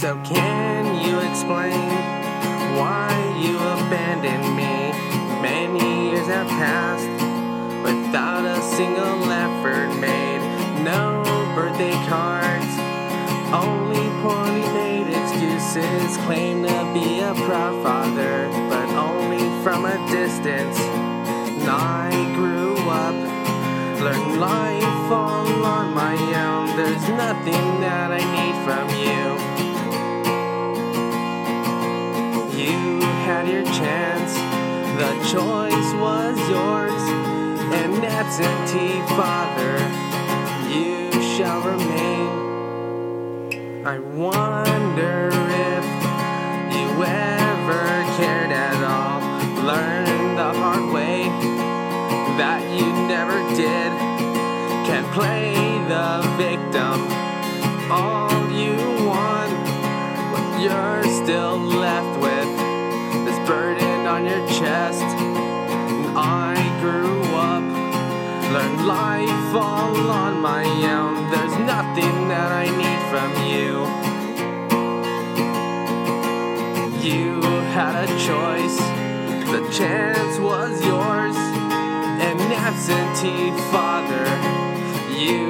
So can you explain why you abandoned me? Many years have passed without a single effort made. No birthday cards, only poorly made excuses. Claim to be a proud father, but only from a distance. I grew up, learned life all on my own. There's nothing that I need from you. You had your chance, the choice was yours. An absentee father, you shall remain. I wonder if you ever cared at all. Learned the hard way that you never did. Can't play the victim. All you want, what you're still left with, on your chest. And I grew up, learned life all on my own. There's nothing that I need from you. You had a choice, the chance was yours. An absentee father, you